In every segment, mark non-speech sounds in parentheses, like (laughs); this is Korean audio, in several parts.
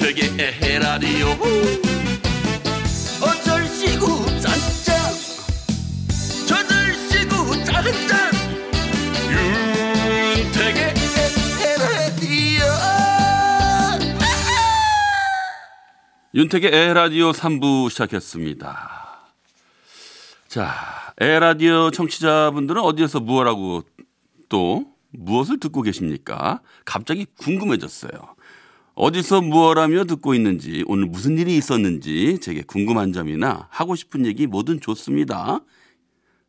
윤택의 에헤라디오 어쩔 시구 짠짠 저들 시구 짠짠 윤택의 에헤라디오 윤택의 에라디오 3부 시작했습니다. 자, 에라디오 청취자분들은 어디에서 무엇하고 또 무엇을 듣고 계십니까? 갑자기 궁금해졌어요. 어디서 무엇하며 듣고 있는지, 오늘 무슨 일이 있었는지 제게 궁금한 점이나 하고 싶은 얘기 뭐든 좋습니다.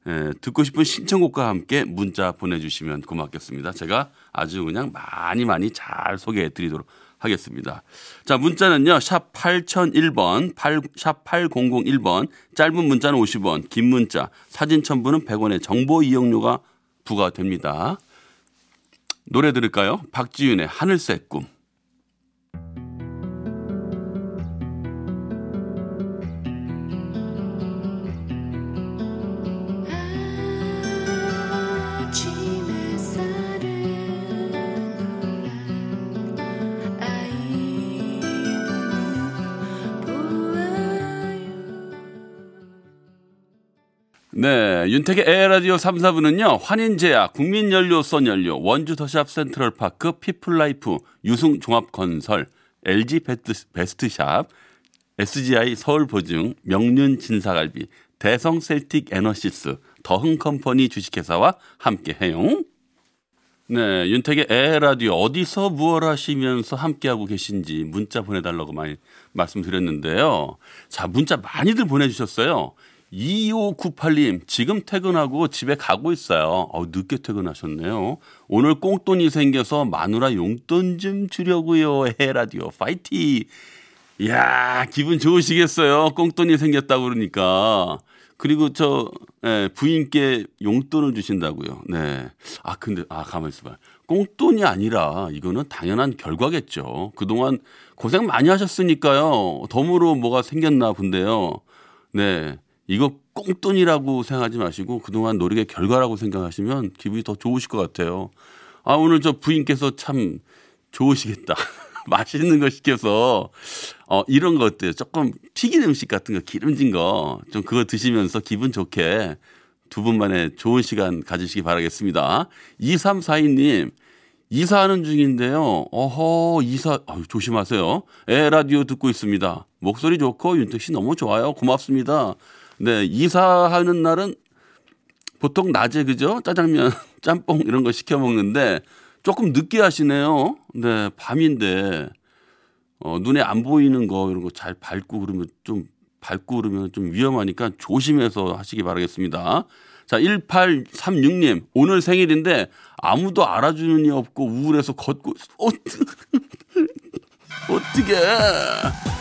예, 듣고 싶은 신청곡과 함께 문자 보내주시면 고맙겠습니다. 제가 아주 그냥 많이 많이 잘 소개해 드리도록 하겠습니다. 자, 문자는요, 샵 8001번, 8, 샵 8001번, 짧은 문자는 50원, 긴 문자, 사진 첨부는 100원의 정보 이용료가 부과됩니다. 노래 들을까요? 박지윤의 하늘색 꿈. 윤택의 에헤라디오 3, 4부는요, 환인제약, 국민연료 썬연료, 원주 더샵 센트럴파크, 피플라이프, 유승종합건설, LG 베스트, 베스트 샵, SGI 서울보증, 명륜진사갈비, 대성쎌틱 에너시스, 더흥컴퍼니 주식회사와 함께해요. 네, 윤택의 에헤라디오 어디서 무얼 하시면서 함께하고 계신지 문자 보내달라고 많이 말씀드렸는데요. 자, 문자 많이들 보내주셨어요. 2598님, 지금 퇴근하고 집에 가고 있어요. 어, 늦게 퇴근하셨네요. 오늘 꽁돈이 생겨서 마누라 용돈 좀 주려고요. 에라디오 파이팅! 이야, 기분 좋으시겠어요. 꽁돈이 생겼다고 그러니까. 그리고 저 예, 부인께 용돈을 주신다고요. 네. 아 근데 아 가만 있어 봐. 꽁돈이 아니라 이거는 당연한 결과겠죠. 그동안 고생 많이 하셨으니까요. 덤으로 뭐가 생겼나 본데요. 네. 이거 꽁돈이라고 생각하지 마시고 그동안 노력의 결과라고 생각하시면 기분이 더 좋으실 것 같아요. 아 오늘 저 부인께서 참 좋으시겠다. (laughs) 맛있는 거 시켜서 어 이런 거 어때요? 조금 튀긴 음식 같은 거 기름진 거 좀 그거 드시면서 기분 좋게 두 분만의 좋은 시간 가지시기 바라겠습니다. 2342님 이사하는 중인데요. 어허 이사 아유, 조심하세요. 에 라디오 듣고 있습니다. 목소리 좋고 윤택 씨 너무 좋아요. 고맙습니다. 네 이사하는 날은 보통 낮에 그죠? 짜장면, (laughs) 짬뽕 이런 거 시켜 먹는데 조금 늦게 하시네요. 네, 밤인데 어, 눈에 안 보이는 거 이런 거 잘 밟고 그러면 좀 밟고 그러면 좀 위험하니까 조심해서 하시기 바라겠습니다. 자, 1836님, 오늘 생일인데 아무도 알아주는 이 없고 우울해서 걷고, 어, (laughs) 어떻게?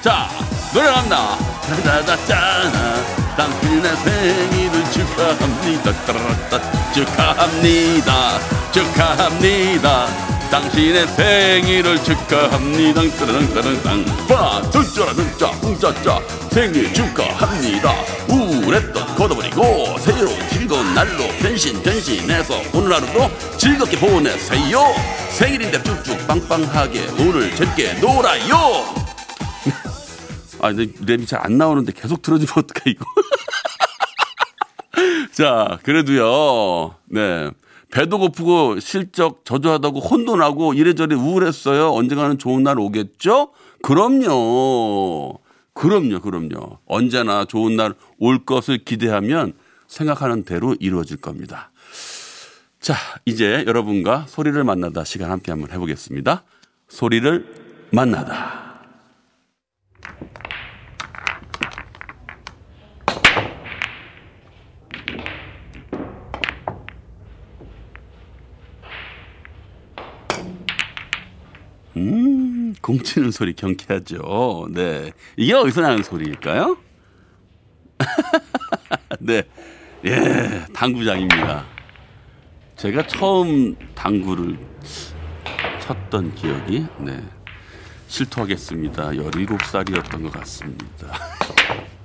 자, 노래 간다. 짜자자짠. (laughs) 당신의 생일을 축하합니다. 따라라따. 축하합니다. 축하합니다. 당신의 생일을 축하합니다. 따라랑따랑땅. 빠, 둘짜라, 둘짜, 웅짜짜. 생일 축하합니다. 우울했던 걷어버리고 새로운 즐거운 날로 변신 변신해서 오늘 하루도 즐겁게 보내세요. 생일인데 쭉쭉 빵빵하게 오늘 재밌게 놀아요. 아, 근데 랩이 잘 안 나오는데 계속 들어주면 (laughs) 어떡해, 이거. (laughs) 자, 그래도요, 네. 배도 고프고 실적 저조하다고 혼돈하고 이래저래 우울했어요. 언젠가는 좋은 날 오겠죠? 그럼요. 그럼요, 그럼요. 언제나 좋은 날 올 것을 기대하면 생각하는 대로 이루어질 겁니다. 자, 이제 여러분과 소리를 만나다 시간 함께 한번 해보겠습니다. 소리를 만나다. 음, 공치는 소리 경쾌하죠. 네. 이게 어디서 나는 소리일까요? (laughs) 네. 예, 당구장입니다. 제가 처음 당구를 쳤던 기억이, 네. 실토하겠습니다. 17살이었던 것 같습니다. (laughs)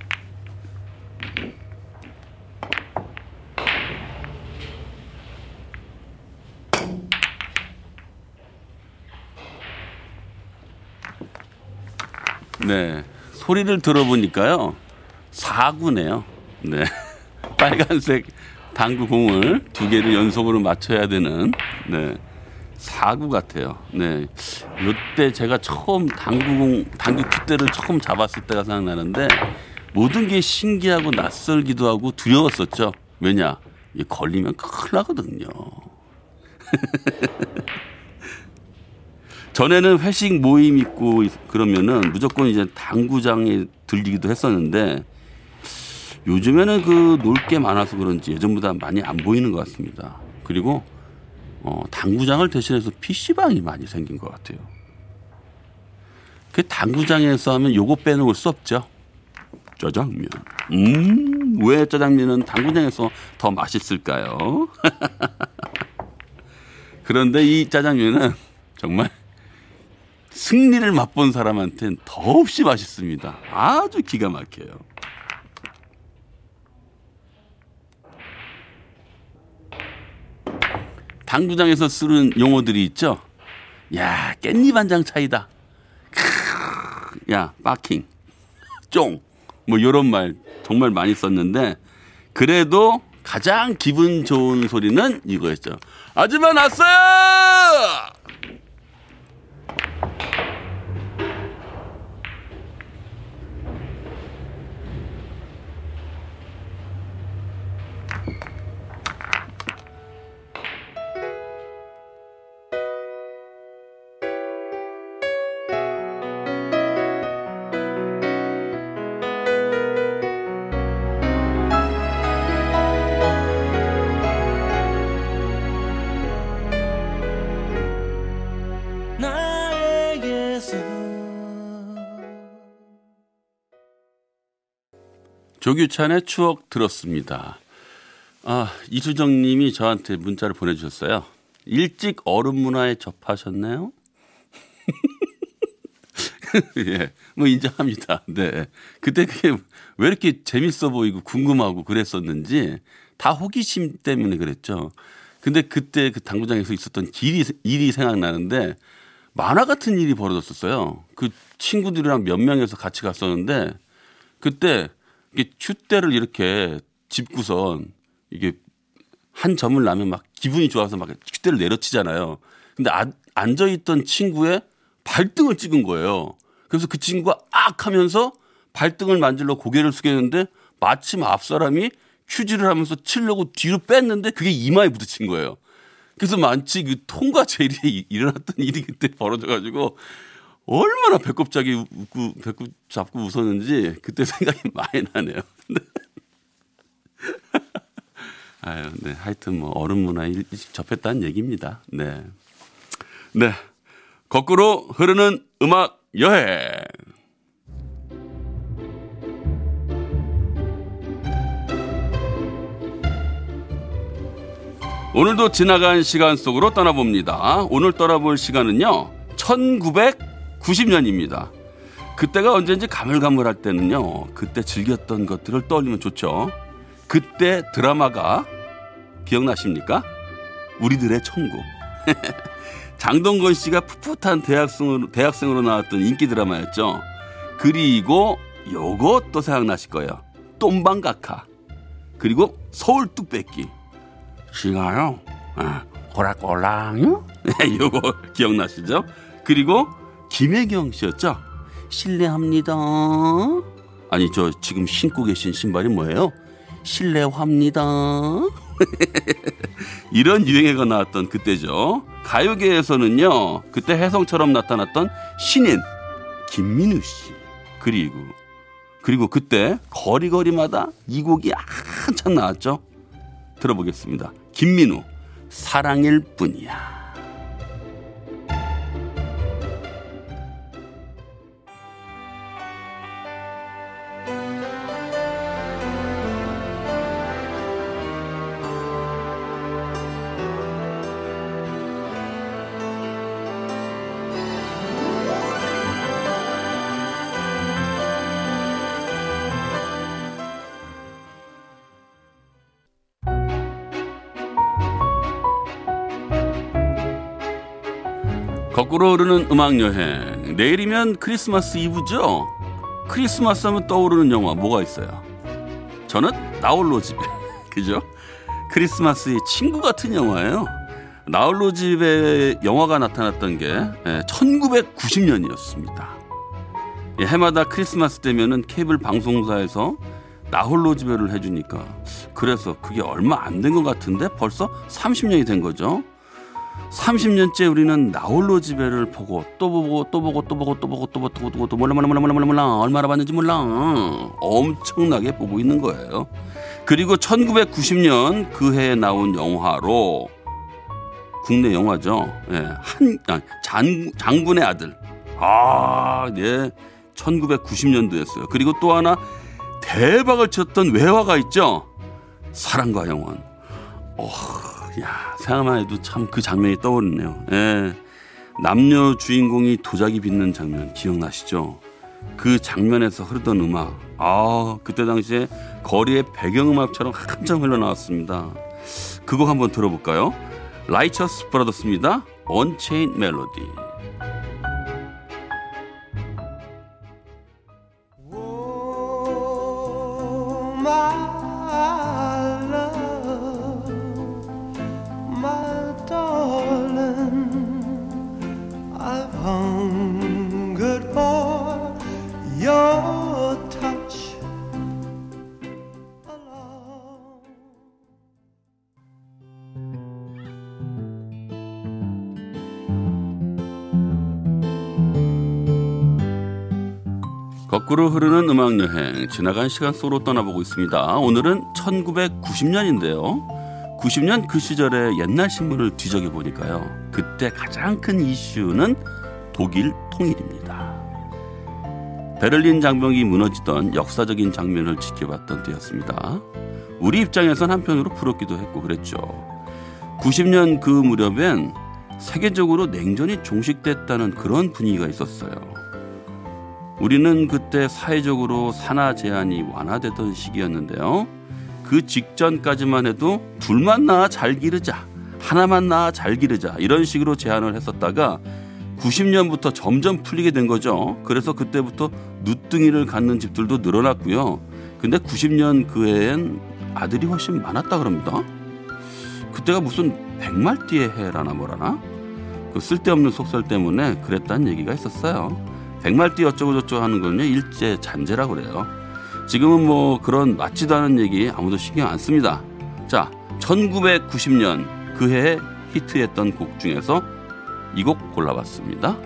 네. 소리를 들어보니까요. 사구네요. 네. (laughs) 빨간색 당구 공을 두 개를 연속으로 맞춰야 되는 네. 사구 같아요. 네. 요때 제가 처음 당구공 당구 큐대를 처음 잡았을 때가 생각나는데 모든 게 신기하고 낯설기도 하고 두려웠었죠. 왜냐? 이 걸리면 큰일 나거든요. (laughs) 전에는 회식 모임 있고 그러면은 무조건 이제 당구장에 들리기도 했었는데 요즘에는 그 놀 게 많아서 그런지 예전보다 많이 안 보이는 것 같습니다. 그리고 어, 당구장을 대신해서 PC방이 많이 생긴 것 같아요. 그 당구장에서 하면 요거 빼놓을 수 없죠. 짜장면. 음, 왜 짜장면은 당구장에서 더 맛있을까요? (laughs) 그런데 이 짜장면은 정말 승리를 맛본 사람한테는 더없이 맛있습니다. 아주 기가 막혀요. 당구장에서 쓰는 용어들이 있죠. 야, 깻잎 한 장 차이다. 크, 야, 빠킹, 쫑, 뭐 이런 말 정말 많이 썼는데 그래도 가장 기분 좋은 소리는 이거였죠. 아줌마 났어요. 조규찬의 추억 들었습니다. 아, 이수정 님이 저한테 문자를 보내주셨어요. 일찍 어른 문화에 접하셨나요? (laughs) 예, 뭐 인정합니다. 네. 그때 그게 왜 이렇게 재밌어 보이고 궁금하고 그랬었는지 다 호기심 때문에 그랬죠. 근데 그때 그 당구장에서 있었던 길이, 일이 생각나는데 만화 같은 일이 벌어졌었어요. 그 친구들이랑 몇 명에서 같이 갔었는데 그때 이게 슛대를 이렇게 짚고선 이게 한 점을 나면 막 기분이 좋아서 막 슛대를 내려치잖아요. 근데 아- 앉아있던 친구의 발등을 찍은 거예요. 그래서 그 친구가 악 하면서 발등을 만질러 고개를 숙였는데 마침 앞 사람이 휴지를 하면서 치려고 뒤로 뺐는데 그게 이마에 부딪힌 거예요. 그래서 만치 그 통과 제일이 이- 일어났던 일이 그때 벌어져가지고 얼마나 배꼽 잡기 웃고 배꼽 잡고 웃었는지 그때 (laughs) 생각이 많이 나네요. 네. (laughs) 아유, 네. 하여튼 뭐 어른 문화 일찍 접했다는 얘기입니다. 네. 네. 거꾸로 흐르는 음악 여행. 오늘도 지나간 시간 속으로 떠나봅니다. 오늘 떠나볼 시간은요, 1990년입니다. 그때가 언제인지 가물가물할 때는요, 그때 즐겼던 것들을 떠올리면 좋죠. 그때 드라마가 기억나십니까? 우리들의 천국. (laughs) 장동건 씨가 풋풋한 대학생으로, 대학생으로 나왔던 인기 드라마였죠. 그리고 요것도 생각나실 거예요. 똠방각하. 그리고 서울 뚝배기. 시가요? 아, 호락호락요? 네, (laughs) 요거 기억나시죠? 그리고 김혜경 씨였죠? 실례합니다. 아니, 저 지금 신고 계신 신발이 뭐예요? 실례합니다. (laughs) 이런 유행어가 나왔던 그때죠. 가요계에서는요, 그때 혜성처럼 나타났던 신인 김민우 씨. 그리고, 그리고 그때 거리거리마다 이 곡이 한참 나왔죠. 들어보겠습니다. 김민우, 사랑일 뿐이야. 거꾸로 흐르는 음악 여행. 내일이면 크리스마스 이브죠. 크리스마스 하면 떠오르는 영화 뭐가 있어요? 저는 나홀로 집에 (laughs) 그죠? 크리스마스의 친구 같은 영화예요. 나홀로 집에 영화가 나타났던 게 1990년이었습니다. 예, 해마다 크리스마스 되면은 케이블 방송사에서 나홀로 집회를 해주니까 그래서 그게 얼마 안 된 것 같은데 벌써 30년이 된 거죠. 30년째 우리는 나홀로 집회를 보고 또 보고 또 보고 또 보고 또 보고 또 보고 또 보고 또 몰라 몰라 몰라 몰라 몰라 몰라 얼마나 봤는지 몰라 엄청나게 보고 있는 거예요. 그리고 1990년 그 해에 나온 영화로 국내 영화죠. 예, 한 아, 장, 장군의 아들. 아, 예. 1990년도였어요. 그리고 또 하나 대박을 쳤던 외화가 있죠. 사랑과 영원. 어, 야, 생각만 해도 참 그 장면이 떠오르네요. 예. 남녀 주인공이 도자기 빚는 장면 기억나시죠? 그 장면에서 흐르던 음악. 아, 그때 당시에 거리의 배경음악처럼 한참 흘러나왔습니다. 그곡 한번 들어볼까요? 라이처스 브라더스입니다. Unchained Melody. 거꾸로 흐르는 음악 여행 지나간 시간 속으로 떠나보고 있습니다. 오늘은 1990년인데요. 90년 그 시절의 옛날 신문을 뒤적여 보니까요. 그때 가장 큰 이슈는 독일 통일입니다. 베를린 장벽이 무너지던 역사적인 장면을 지켜봤던 때였습니다. 우리 입장에선 한편으로 부럽기도 했고 그랬죠. 90년 그 무렵엔 세계적으로 냉전이 종식됐다는 그런 분위기가 있었어요. 우리는 그때 사회적으로 산하 제한이 완화되던 시기였는데요. 그 직전까지만 해도 둘만 낳아 잘 기르자, 하나만 낳아 잘 기르자 이런 식으로 제한을 했었다가 90년부터 점점 풀리게 된 거죠. 그래서 그때부터 누뚱이를 갖는 집들도 늘어났고요. 근데 90년 그 해엔 아들이 훨씬 많았다 그럽니다. 그때가 무슨 백말띠의 해라나 뭐라나? 그 쓸데없는 속설 때문에 그랬다는 얘기가 있었어요. 백말띠 어쩌고 저쩌고 하는 거는요 일제 잔재라 그래요. 지금은 뭐 그런 맞지도 않은 얘기 아무도 신경 안 씁니다. 자, 1990년 그 해에 히트했던 곡 중에서 이 곡 골라봤습니다.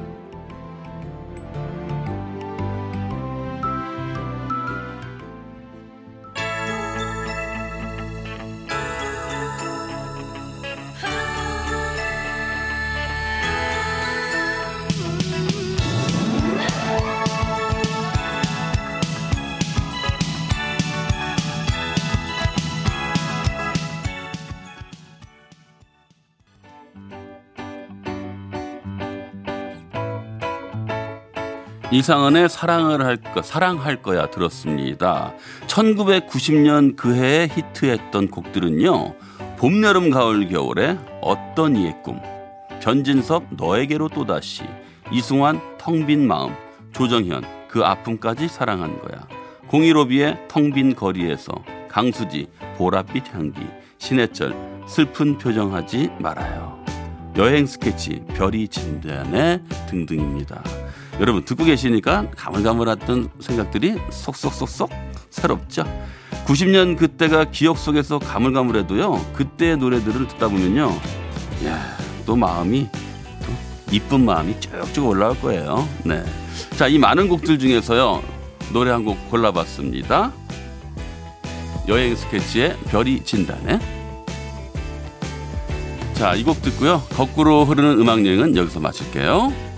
이상은의 사랑을 할 거, 사랑할 거야 들었습니다. 1990년 그 해에 히트했던 곡들은요. 봄, 여름, 가을, 겨울에 어떤 이의 꿈, 변진섭 너에게로 또다시, 이승환 텅 빈 마음, 조정현 그 아픔까지 사랑한 거야. 공일오비의 텅 빈 거리에서 강수지 보랏빛 향기, 신해철 슬픈 표정하지 말아요. 여행 스케치 별이 진단에 등등입니다. 여러분 듣고 계시니까 가물가물했던 생각들이 속속속속 새롭죠. 90년 그때가 기억 속에서 가물가물해도요. 그때의 노래들을 듣다 보면요. 야, 또 마음이 또 이쁜 마음이 쭉쭉 올라올 거예요. 네. 자, 이 많은 곡들 중에서요. 노래 한 곡 골라봤습니다. 여행 스케치의 별이 진단에 자, 이 곡 듣고요. 거꾸로 흐르는 음악 여행은 여기서 마칠게요.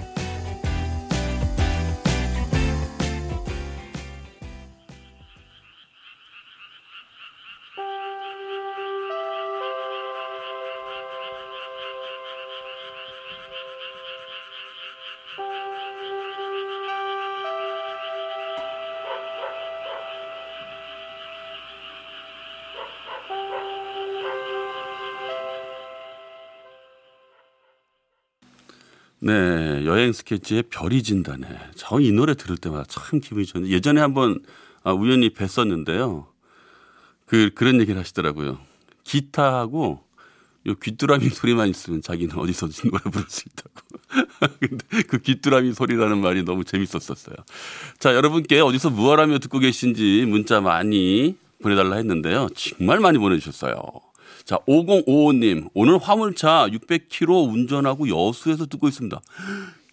네, 여행 스케치의 별이 진다네. 저 이 노래 들을 때마다 참 기분이 좋은데 예전에 한번 아, 우연히 뵀었는데요. 그 그런 얘기를 하시더라고요. 기타하고 요 귀뚜라미 소리만 있으면 자기는 어디서든 노래 부를 수 있다고. (laughs) 근데 그 귀뚜라미 소리라는 말이 너무 재밌었었어요. 자, 여러분께 어디서 무엇하며 듣고 계신지 문자 많이 보내달라 했는데요. 정말 많이 보내주셨어요. 자, 5055님, 오늘 화물차 600km 운전하고 여수에서 듣고 있습니다.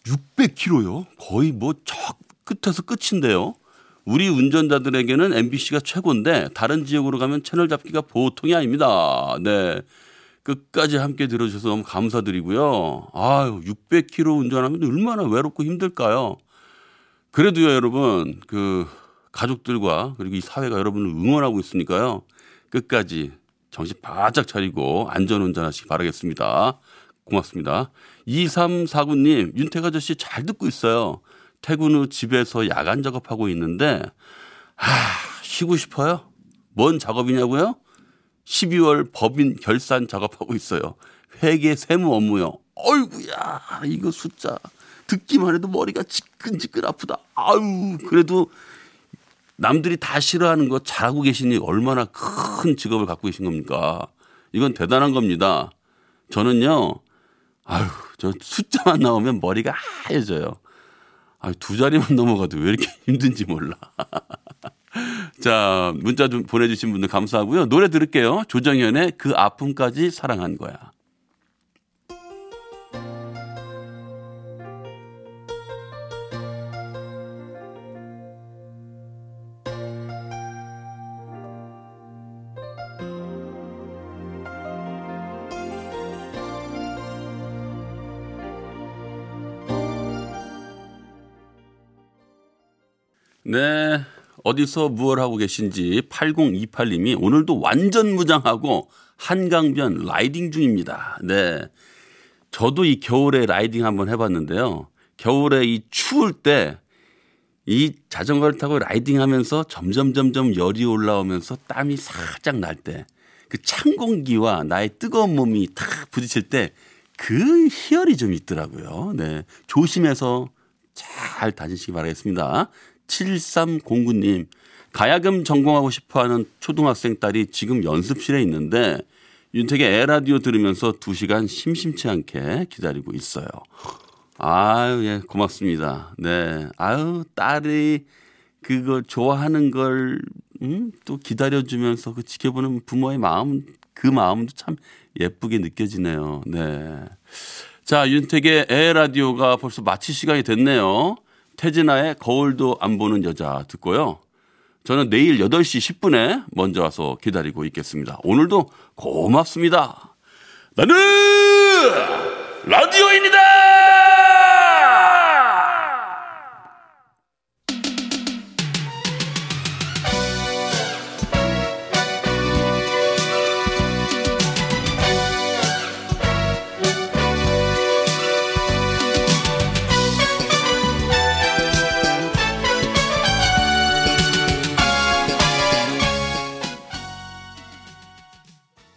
600km요? 거의 뭐 저 끝에서 끝인데요. 우리 운전자들에게는 MBC가 최고인데 다른 지역으로 가면 채널 잡기가 보통이 아닙니다. 네. 끝까지 함께 들어주셔서 너무 감사드리고요. 아유, 600km 운전하면 얼마나 외롭고 힘들까요? 그래도요, 여러분, 그 가족들과 그리고 이 사회가 여러분을 응원하고 있으니까요. 끝까지 정신 바짝 차리고 안전 운전하시기 바라겠습니다. 고맙습니다. 2349님, 윤택 아저씨 잘 듣고 있어요. 퇴근 후 집에서 야간 작업하고 있는데, 아, 쉬고 싶어요? 뭔 작업이냐고요? 12월 법인 결산 작업하고 있어요. 회계 세무 업무요. 어이구야, 이거 숫자. 듣기만 해도 머리가 지끈지끈 아프다. 아유, 그래도 남들이 다 싫어하는 거 잘하고 계시니 얼마나 큰 직업을 갖고 계신 겁니까? 이건 대단한 겁니다. 저는요, 아유, 저 숫자만 나오면 머리가 하얘져요. 아유, 두 자리만 (laughs) 넘어가도 왜 이렇게 힘든지 몰라. (laughs) 자, 문자 좀 보내주신 분들 감사하고요. 노래 들을게요. 조정현의 그 아픔까지 사랑한 거야. 네. 어디서 무얼 하고 계신지 8028님이 오늘도 완전 무장하고 한강변 riding 중입니다. 네. 저도 이 겨울에 riding 한번 해봤는데요. 겨울에 이 추울 때 이 자전거를 타고 riding 하면서 점점 점점 열이 올라오면서 땀이 살짝 날 때 그 찬 공기와 나의 뜨거운 몸이 탁 부딪힐 때 그 희열이 좀 있더라고요. 네. 조심해서 잘 다니시기 바라겠습니다. 7309님, 가야금 전공하고 싶어 하는 초등학생 딸이 지금 연습실에 있는데 윤택의 에라디오 들으면서 2시간 심심치 않게 기다리고 있어요. 아유, 예, 고맙습니다. 네. 아유, 딸이 그거 좋아하는 걸, 음, 또 기다려주면서 그 지켜보는 부모의 마음, 그 마음도 참 예쁘게 느껴지네요. 네. 자, 윤택의 에라디오가 벌써 마칠 시간이 됐네요. 태진아의 거울도 안 보는 여자 듣고요. 저는 내일 8시 10분에 먼저 와서 기다리고 있겠습니다. 오늘도 고맙습니다. 나는 라디오입니다!